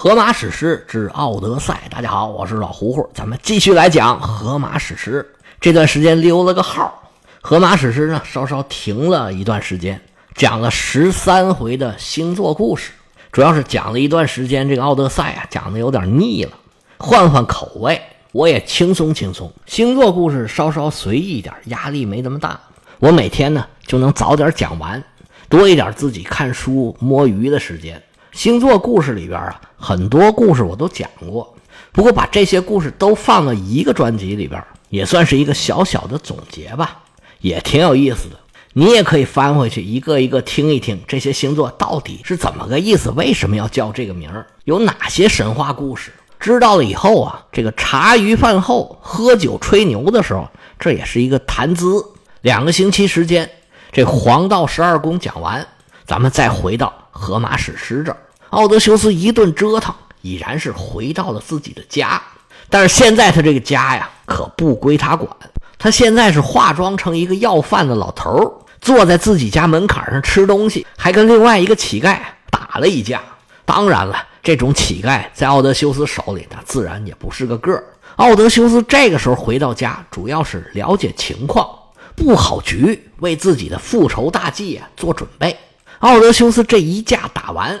《荷马史诗》之《奥德赛》，大家好，我是老胡胡，咱们继续来讲《荷马史诗》。这段时间溜了个号，《荷马史诗》呢稍稍停了一段时间，讲了十三回的星座故事，主要是讲了一段时间这个《奥德赛》啊，讲的有点腻了，换换口味，我也轻松轻松。星座故事稍稍随意一点，压力没那么大，我每天呢就能早点讲完，多一点自己看书摸鱼的时间。星座故事里边啊，很多故事我都讲过，不过把这些故事都放到一个专辑里边，也算是一个小小的总结吧，也挺有意思的。你也可以翻回去一个一个听一听，这些星座到底是怎么个意思，为什么要叫这个名儿，有哪些神话故事。知道了以后啊，这个茶余饭后喝酒吹牛的时候，这也是一个谈资。两个星期时间，这黄道十二宫讲完，咱们再回到。荷马史诗这儿，奥德修斯一顿折腾，已然是回到了自己的家。但是现在他这个家呀，可不归他管。他现在是化妆成一个要饭的老头坐在自己家门槛上吃东西，还跟另外一个乞丐打了一架。当然了，这种乞丐在奥德修斯手里，那自然也不是个个。奥德修斯这个时候回到家，主要是了解情况，布好局，为自己的复仇大计啊做准备。奥德修斯这一架打完，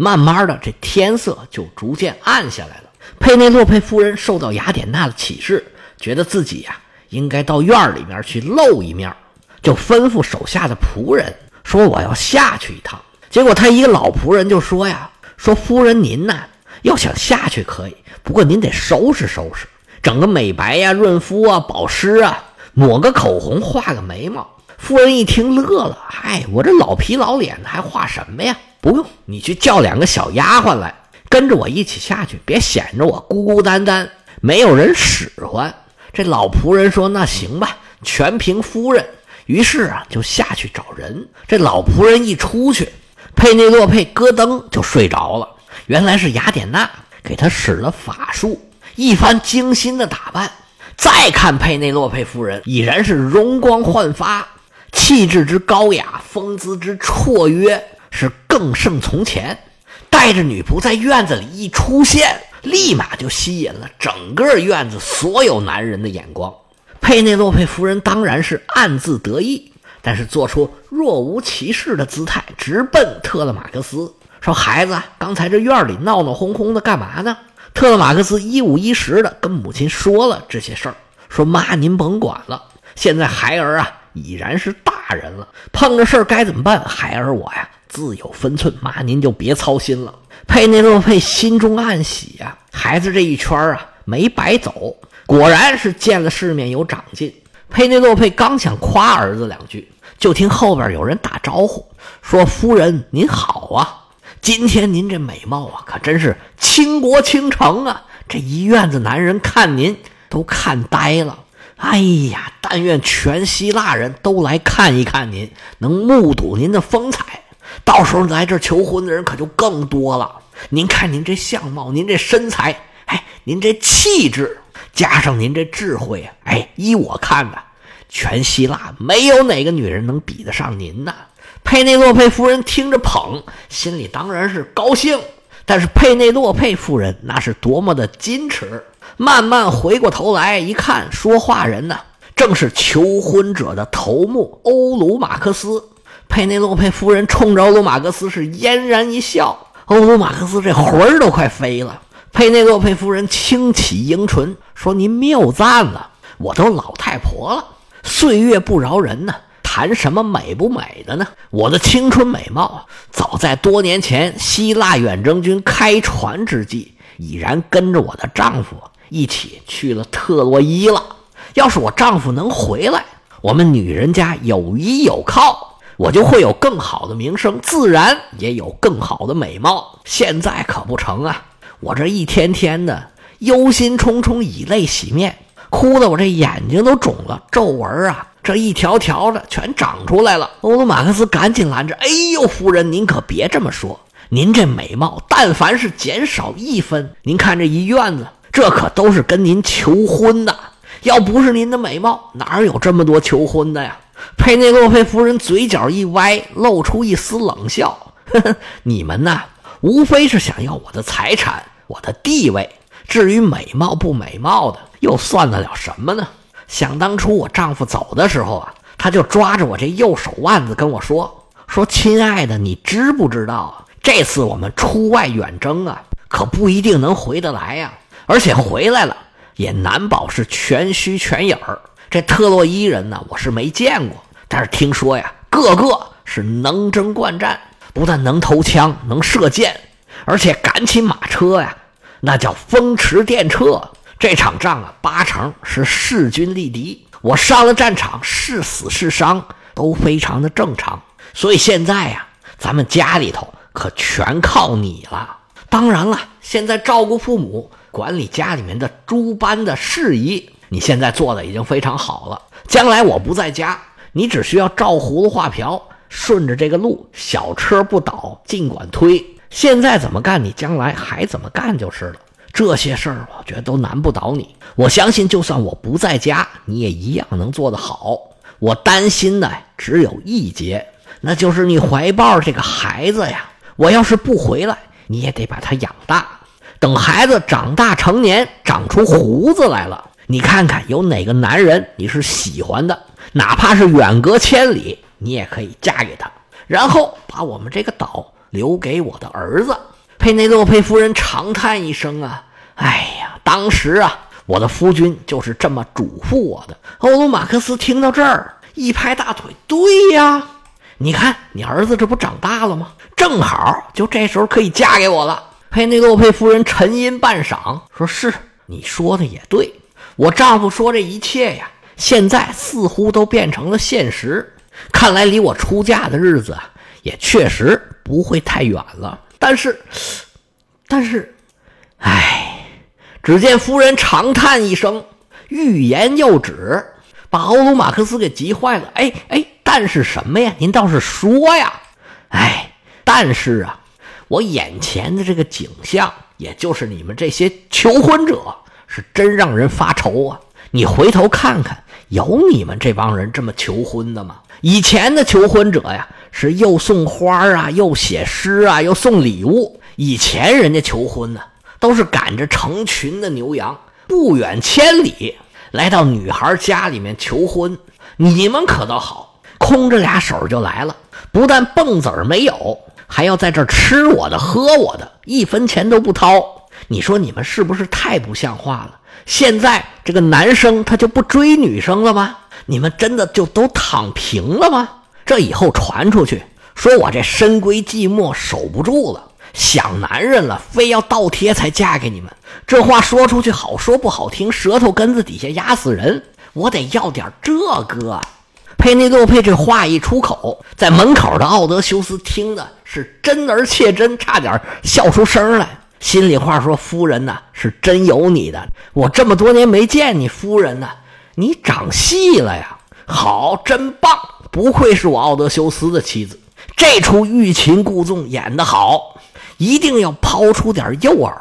慢慢的这天色就逐渐暗下来了。佩内洛佩夫人受到雅典娜的启示，觉得自己呀应该到院里面去露一面，就吩咐手下的仆人说：“我要下去一趟。”结果他一个老仆人就说：“呀，说夫人您呐，要想下去可以，不过您得收拾收拾，整个美白呀、润肤啊、保湿啊，抹个口红，画个眉毛。”夫人一听乐了，嗨，我这老皮老脸的还画什么呀？不用，你去叫两个小丫鬟来，跟着我一起下去，别显着我孤孤单单，没有人使唤。这老仆人说：“那行吧，全凭夫人。”于是啊，就下去找人。这老仆人一出去，佩内洛佩咯噔就睡着了。原来是雅典娜给他使了法术，一番精心的打扮。再看佩内洛佩夫人，已然是容光焕发。气质之高雅，风姿之绰约，是更胜从前。带着女仆在院子里一出现，立马就吸引了整个院子所有男人的眼光。佩内洛佩夫人当然是暗自得意，但是做出若无其事的姿态，直奔特勒马克斯说：“孩子，刚才这院里闹闹哄哄的干嘛呢？”特勒马克斯一五一十的跟母亲说了这些事儿，说：“妈，您甭管了，现在孩儿啊。”已然是大人了，碰着事儿该怎么办？孩儿我呀，自有分寸。妈，您就别操心了。佩内洛佩心中暗喜呀，孩子这一圈啊没白走，果然是见了世面，有长进。佩内洛佩刚想夸儿子两句，就听后边有人打招呼，说：“夫人您好啊，今天您这美貌啊，可真是倾国倾城啊！这一院子男人看您都看呆了。”哎呀，但愿全希腊人都来看一看您，能目睹您的风采。到时候来这求婚的人可就更多了。您看您这相貌，您这身材，哎，您这气质，加上您这智慧啊，哎，依我看呢，全希腊没有哪个女人能比得上您呐。佩内洛佩夫人听着捧，心里当然是高兴，但是佩内洛佩夫人那是多么的矜持。慢慢回过头来一看，说话人呢，正是求婚者的头目欧鲁马克斯。佩内洛佩夫人冲着欧鲁马克斯是嫣然一笑，欧鲁马克斯这魂儿都快飞了。佩内洛佩夫人轻启樱唇，说：“您谬赞了，我都老太婆了，岁月不饶人呢，谈什么美不美的呢？我的青春美貌，早在多年前希腊远征军开船之际，已然跟着我的丈夫。”一起去了特洛伊了。要是我丈夫能回来，我们女人家有依有靠，我就会有更好的名声，自然也有更好的美貌。现在可不成啊！我这一天天的忧心忡忡，以泪洗面，哭得我这眼睛都肿了，皱纹啊，这一条条的全长出来了。欧罗马克思赶紧拦着：“哎呦，夫人，您可别这么说，您这美貌，但凡是减少一分，您看这一院子。”这可都是跟您求婚的，要不是您的美貌，哪有这么多求婚的呀？佩内洛佩夫人嘴角一歪，露出一丝冷笑：“呵呵，你们呐，无非是想要我的财产、我的地位。至于美貌不美貌的，又算得了什么呢？想当初我丈夫走的时候啊，他就抓着我这右手腕子跟我说：“说亲爱的，你知不知道？这次我们出外远征啊，可不一定能回得来呀。而且回来了，也难保是全虚全影儿。这特洛伊人呢，我是没见过，但是听说呀，个个是能征惯战，不但能投枪、能射箭，而且赶起马车呀，那叫风驰电掣。”这场仗啊，八成是势均力敌。我上了战场，是死是伤都非常的正常。所以现在呀，咱们家里头可全靠你了。当然了，现在照顾父母、管理家里面的诸般的事宜，你现在做的已经非常好了。将来我不在家，你只需要照葫芦画瓢，顺着这个路，小车不倒，尽管推。现在怎么干，你将来还怎么干就是了。这些事儿，我觉得都难不倒你。我相信，就算我不在家，你也一样能做得好。我担心的只有一节，那就是你怀抱这个孩子呀。我要是不回来，你也得把他养大。等孩子长大成年，长出胡子来了，你看看有哪个男人你是喜欢的，哪怕是远隔千里，你也可以嫁给他，然后把我们这个岛留给我的儿子。佩内洛佩夫人长叹一声：“啊，哎呀，当时啊，我的夫君就是这么嘱咐我的。”欧鲁马克斯听到这儿，一拍大腿：“对呀，你看你儿子这不长大了吗？正好就这时候可以嫁给我了。”佩内洛佩夫人沉吟半晌，说：“是，你说的也对。我丈夫说这一切呀，现在似乎都变成了现实。看来离我出嫁的日子也确实不会太远了。”但是，但是，唉！只见夫人长叹一声，欲言又止，把欧鲁马克思给急坏了。哎哎，但是什么呀？您倒是说呀！哎，但是啊，我眼前的这个景象，也就是你们这些求婚者，是真让人发愁啊！你回头看看，有你们这帮人这么求婚的吗？以前的求婚者呀。是又送花啊，又写诗啊，又送礼物。以前人家求婚呢，都是赶着成群的牛羊，不远千里来到女孩家里面求婚。你们可倒好，空着俩手就来了，不但蹦子儿没有，还要在这吃我的、喝我的，一分钱都不掏。你说你们是不是太不像话了？现在这个男生他就不追女生了吗？你们真的就都躺平了吗？这以后传出去，说我这深闺寂寞守不住了，想男人了，非要倒贴才嫁给你们。这话说出去好说不好听，舌头根子底下压死人。我得要点这个。佩内洛佩这话一出口，在门口的奥德修斯听的是真而切真，差点笑出声来。心里话说：“夫人呐，是真有你的。我这么多年没见你，夫人呐，你长戏了呀，好，真棒。”不愧是我奥德修斯的妻子，这出欲擒故纵演得好，一定要抛出点诱饵，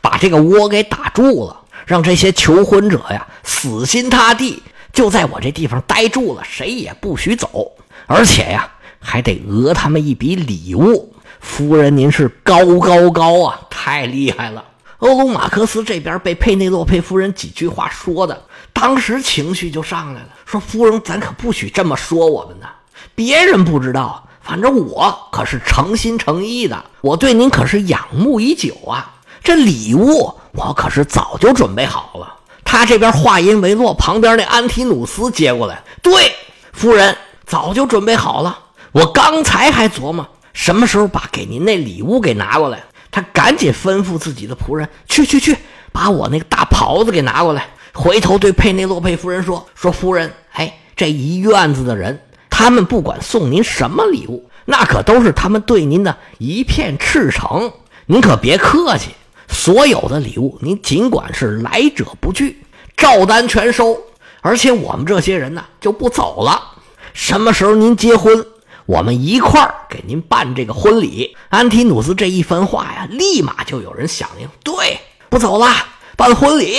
把这个窝给打住了，让这些求婚者呀死心塌地，就在我这地方待住了，谁也不许走，而且呀还得讹他们一笔礼物。夫人，您是高高高啊，太厉害了！欧鲁马克斯这边被佩内洛佩夫人几句话说的，当时情绪就上来了，说：“夫人，咱可不许这么说我们呢。别人不知道，反正我可是诚心诚意的，我对您可是仰慕已久啊。这礼物我可是早就准备好了。”他这边话音未落，旁边那安提努斯接过来：“对，夫人早就准备好了，我刚才还琢磨什么时候把给您那礼物给拿过来。”他赶紧吩咐自己的仆人：“去去去，把我那个大袍子给拿过来。”回头对佩内洛佩夫人说：“说夫人，哎，这一院子的人，他们不管送您什么礼物，那可都是他们对您的一片赤诚。您可别客气，所有的礼物您尽管是来者不拒，照单全收。而且我们这些人呢，就不走了。什么时候您结婚？”我们一块儿给您办这个婚礼。安提努斯这一番话呀，立马就有人响应。对，不走了，办婚礼。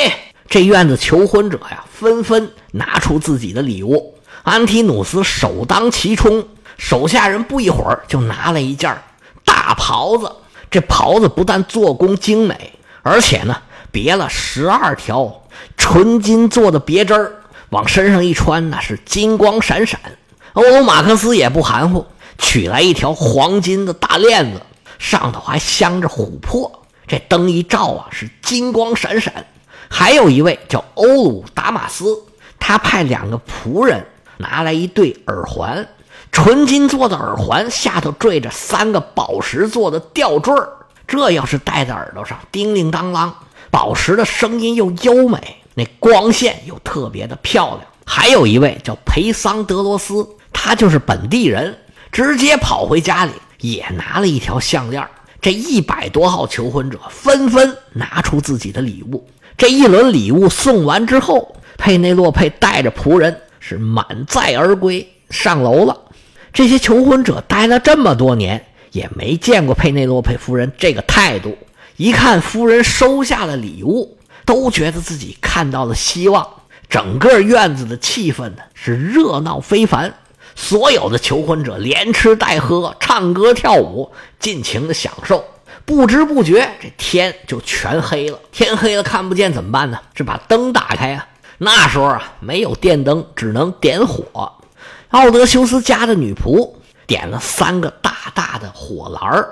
这院子求婚者呀，纷纷拿出自己的礼物。安提努斯首当其冲，手下人不一会儿就拿了一件大袍子。这袍子不但做工精美，而且呢，别了十二条纯金做的别针儿，往身上一穿，那是金光闪闪。欧鲁马克斯也不含糊，取来一条黄金的大链子，上头还镶着琥珀。这灯一照啊，是金光闪闪。还有一位叫欧鲁达马斯，他派两个仆人拿来一对耳环，纯金做的耳环，下头缀着三个宝石做的吊坠这要是戴在耳朵上，叮铃当啷，宝石的声音又优美，那光线又特别的漂亮。还有一位叫培桑德罗斯。他就是本地人，直接跑回家里，也拿了一条项链。这一百多号求婚者纷纷拿出自己的礼物。这一轮礼物送完之后，佩内洛佩带着仆人是满载而归，上楼了。这些求婚者待了这么多年，也没见过佩内洛佩夫人这个态度。一看夫人收下了礼物，都觉得自己看到了希望。整个院子的气氛呢是热闹非凡。所有的求婚者连吃带喝，唱歌跳舞，尽情的享受。不知不觉，这天就全黑了。天黑了看不见怎么办呢？这把灯打开呀。那时候啊，没有电灯，只能点火。奥德修斯家的女仆点了三个大大的火篮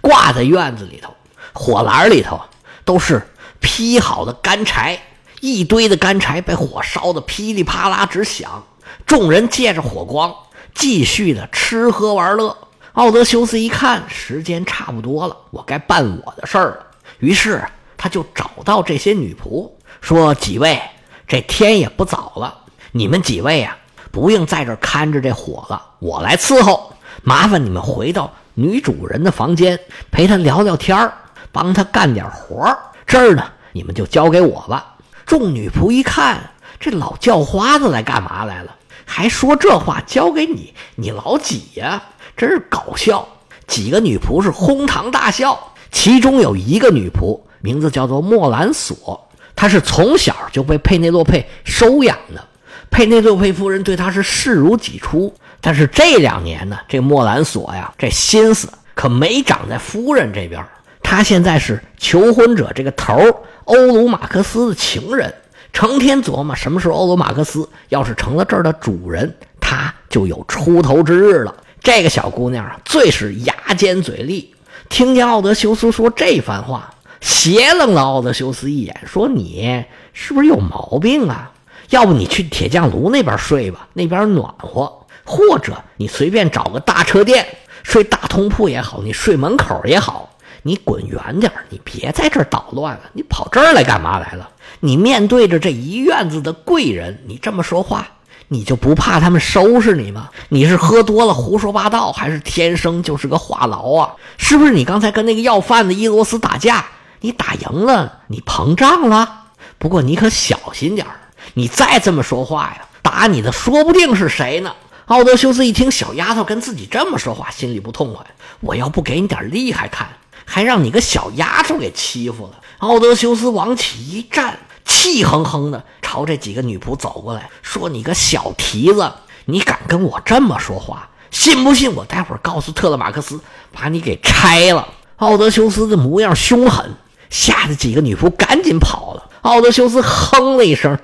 挂在院子里头。火篮里头都是劈好的干柴，一堆的干柴被火烧得噼里啪啦直响。众人借着火光。继续的吃喝玩乐。奥德修斯一看时间差不多了，我该办我的事儿了。于是他就找到这些女仆，说：“几位，这天也不早了，你们几位啊，不用在这看着这火了，我来伺候。麻烦你们回到女主人的房间，陪她聊聊天儿帮她干点活儿这儿呢，你们就交给我吧。”众女仆一看，这老叫花子来干嘛来了？还说这话交给你，你老几呀？真是搞笑！几个女仆是哄堂大笑。其中有一个女仆，名字叫做莫兰索，她是从小就被佩内洛佩收养的。佩内洛佩夫人对她是视如己出。但是这两年呢，这莫兰索呀，这心思可没长在夫人这边。他现在是求婚者这个头欧鲁马克斯的情人。成天琢磨什么时候欧罗马克斯要是成了这儿的主人，他就有出头之日了。这个小姑娘，最是牙尖嘴利。听见奥德修斯说这番话，斜愣了奥德修斯一眼，说：“你是不是有毛病啊？要不你去铁匠炉那边睡吧，那边暖和。或者你随便找个大车店睡大通铺也好，你睡门口也好，你滚远点你别在这儿捣乱了。你跑这儿来干嘛来了？”你面对着这一院子的贵人，你这么说话，你就不怕他们收拾你吗？你是喝多了胡说八道，还是天生就是个话痨啊？是不是你刚才跟那个要饭的伊罗斯打架，你打赢了，你膨胀了？不过你可小心点你再这么说话呀，打你的说不定是谁呢？奥德修斯一听小丫头跟自己这么说话，心里不痛快。我要不给你点厉害看，还让你个小丫头给欺负了。奥德修斯往起一站。气哼哼的朝这几个女仆走过来，说：“你个小蹄子，你敢跟我这么说话？信不信我待会儿告诉特勒马克斯，把你给拆了？”奥德修斯的模样凶狠，吓得几个女仆赶紧跑了。奥德修斯哼了一声：“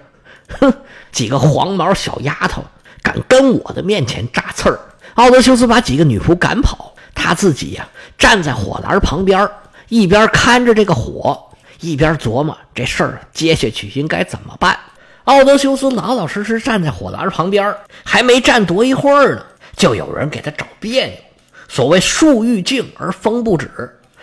哼，几个黄毛小丫头，敢跟我的面前扎刺儿！”奥德修斯把几个女仆赶跑，他自己呀站在火篮旁边，一边看着这个火。一边琢磨这事儿接下去应该怎么办，奥德修斯老老实实站在火篮旁边，还没站多一会儿呢，就有人给他找别扭。所谓树欲静而风不止，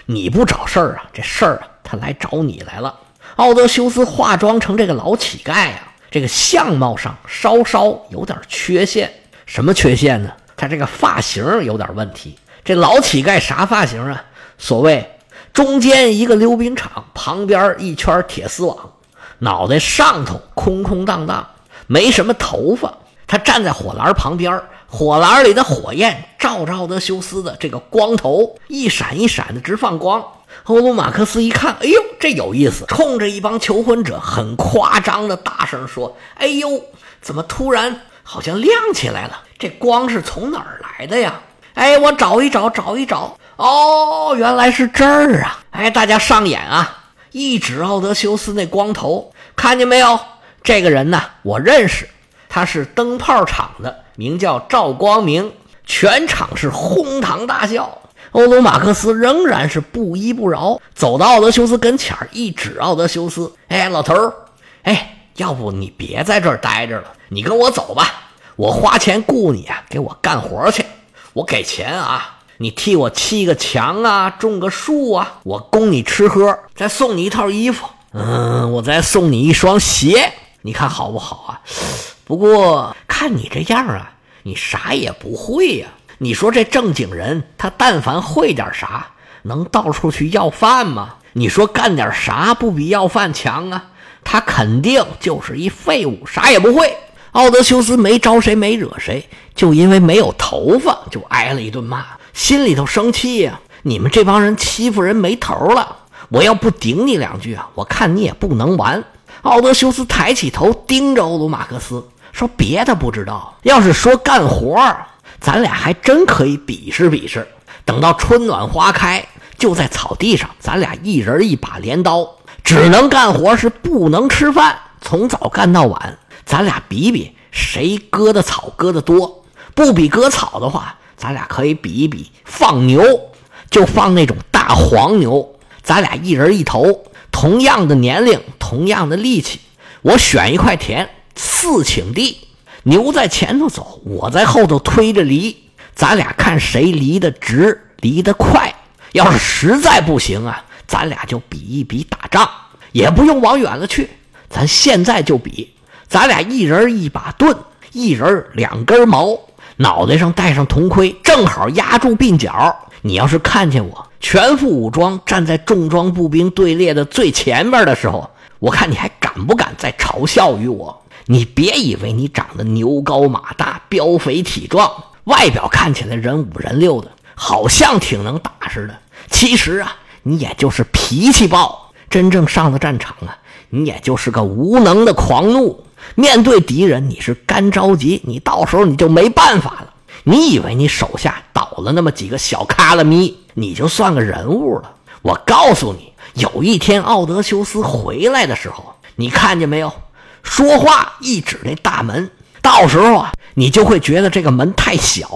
你不找事儿啊，这事儿啊他来找你来了。奥德修斯化妆成这个老乞丐啊，这个相貌上稍稍有点缺陷。什么缺陷呢？他这个发型有点问题。这老乞丐啥发型啊？所谓。中间一个溜冰场，旁边一圈铁丝网，脑袋上头空空荡荡，没什么头发。他站在火篮旁边，火篮里的火焰照着奥德修斯的这个光头，一闪一闪的直放光。欧鲁马克斯一看，哎呦，这有意思，冲着一帮求婚者很夸张的大声说：“哎呦，怎么突然好像亮起来了？这光是从哪儿来的呀？”哎，我找一找，找一找。哦，原来是这儿啊！哎，大家上眼啊！一指奥德修斯那光头，看见没有？这个人呢，我认识，他是灯泡厂的，名叫赵光明。全场是哄堂大笑。欧罗马克斯仍然是不依不饶，走到奥德修斯跟前，一指奥德修斯：“哎，老头儿，哎，要不你别在这儿待着了，你跟我走吧。我花钱雇你啊，给我干活去。我给钱啊，你替我砌个墙啊，种个树啊，我供你吃喝，再送你一套衣服，嗯，我再送你一双鞋，你看好不好啊？不过看你这样啊，你啥也不会呀。”你说这正经人，他但凡会点啥，能到处去要饭吗？你说干点啥不比要饭强啊？他肯定就是一废物，啥也不会。奥德修斯没招谁，没惹谁，就因为没有头发，就挨了一顿骂，心里头生气呀。你们这帮人欺负人没头了，我要不顶你两句啊，我看你也不能完。奥德修斯抬起头盯着欧鲁马克思说：“别的不知道，要是说干活。”咱俩还真可以比试比试，等到春暖花开，就在草地上，咱俩一人一把镰刀，只能干活是不能吃饭，从早干到晚。咱俩比比谁割的草割的多，不比割草的话，咱俩可以比一比放牛，就放那种大黄牛，咱俩一人一头，同样的年龄，同样的力气，我选一块田，四顷地。牛在前头走，我在后头推着犁，咱俩看谁犁得直，犁得快。要是实在不行啊，咱俩就比一比打仗，也不用往远了去，咱现在就比。咱俩一人一把盾，一人两根矛，脑袋上戴上铜盔，正好压住鬓角。你要是看见我全副武装站在重装步兵队列的最前面的时候，我看你还敢不敢再嘲笑于我？你别以为你长得牛高马大、膘肥体壮，外表看起来人五人六的，好像挺能打似的。其实啊，你也就是脾气暴。真正上了战场啊，你也就是个无能的狂怒。面对敌人，你是干着急，你到时候你就没办法了。你以为你手下倒了那么几个小卡拉咪，你就算个人物了？我告诉你，有一天奥德修斯回来的时候，你看见没有？说话一指那大门，到时候啊，你就会觉得这个门太小，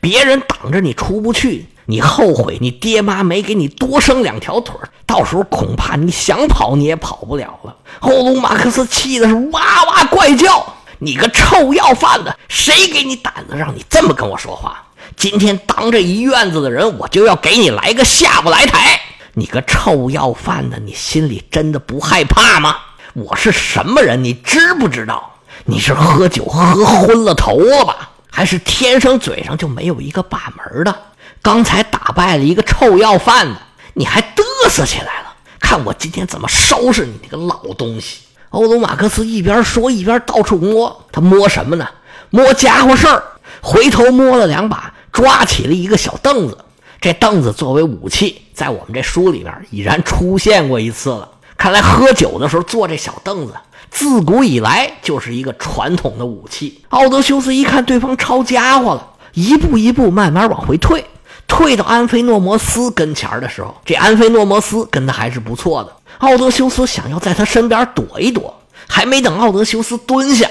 别人挡着你出不去，你后悔你爹妈没给你多生两条腿到时候恐怕你想跑你也跑不了了。欧鲁马克思气的是哇哇怪叫：“你个臭要饭的，谁给你胆子让你这么跟我说话？今天当着一院子的人，我就要给你来个下不来台！你个臭要饭的，你心里真的不害怕吗？”我是什么人？你知不知道？你是喝酒喝昏了头了吧？还是天生嘴上就没有一个把门的？刚才打败了一个臭要饭的，你还嘚瑟起来了？看我今天怎么收拾你那个老东西！欧罗马克思一边说一边到处摸，他摸什么呢？摸家伙事儿。回头摸了两把，抓起了一个小凳子。这凳子作为武器，在我们这书里面已然出现过一次了。看来喝酒的时候坐这小凳子，自古以来就是一个传统的武器。奥德修斯一看对方抄家伙了，一步一步慢慢往回退，退到安菲诺摩斯跟前的时候，这安菲诺摩斯跟他还是不错的。奥德修斯想要在他身边躲一躲，还没等奥德修斯蹲下，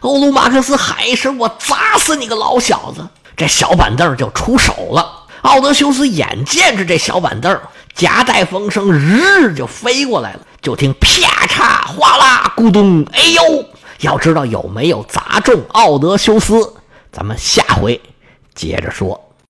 欧鲁马克斯喊一声：“我砸死你个老小子！”这小板凳就出手了。奥德修斯眼见着这小板凳。夹带风声，日就飞过来了。就听啪嚓、哗啦、咕咚，哎呦！要知道有没有砸中奥德修斯？咱们下回接着说。